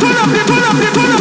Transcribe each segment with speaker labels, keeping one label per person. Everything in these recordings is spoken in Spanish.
Speaker 1: pull up, pull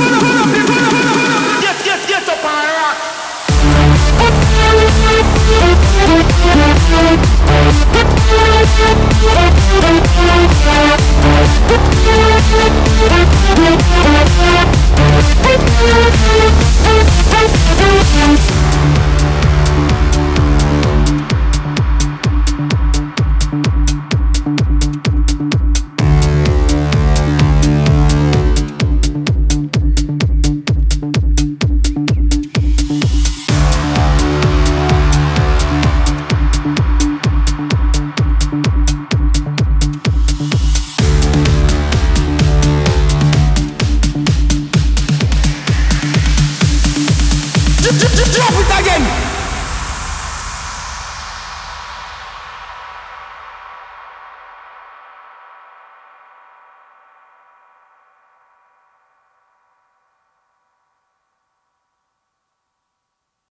Speaker 1: Up it again.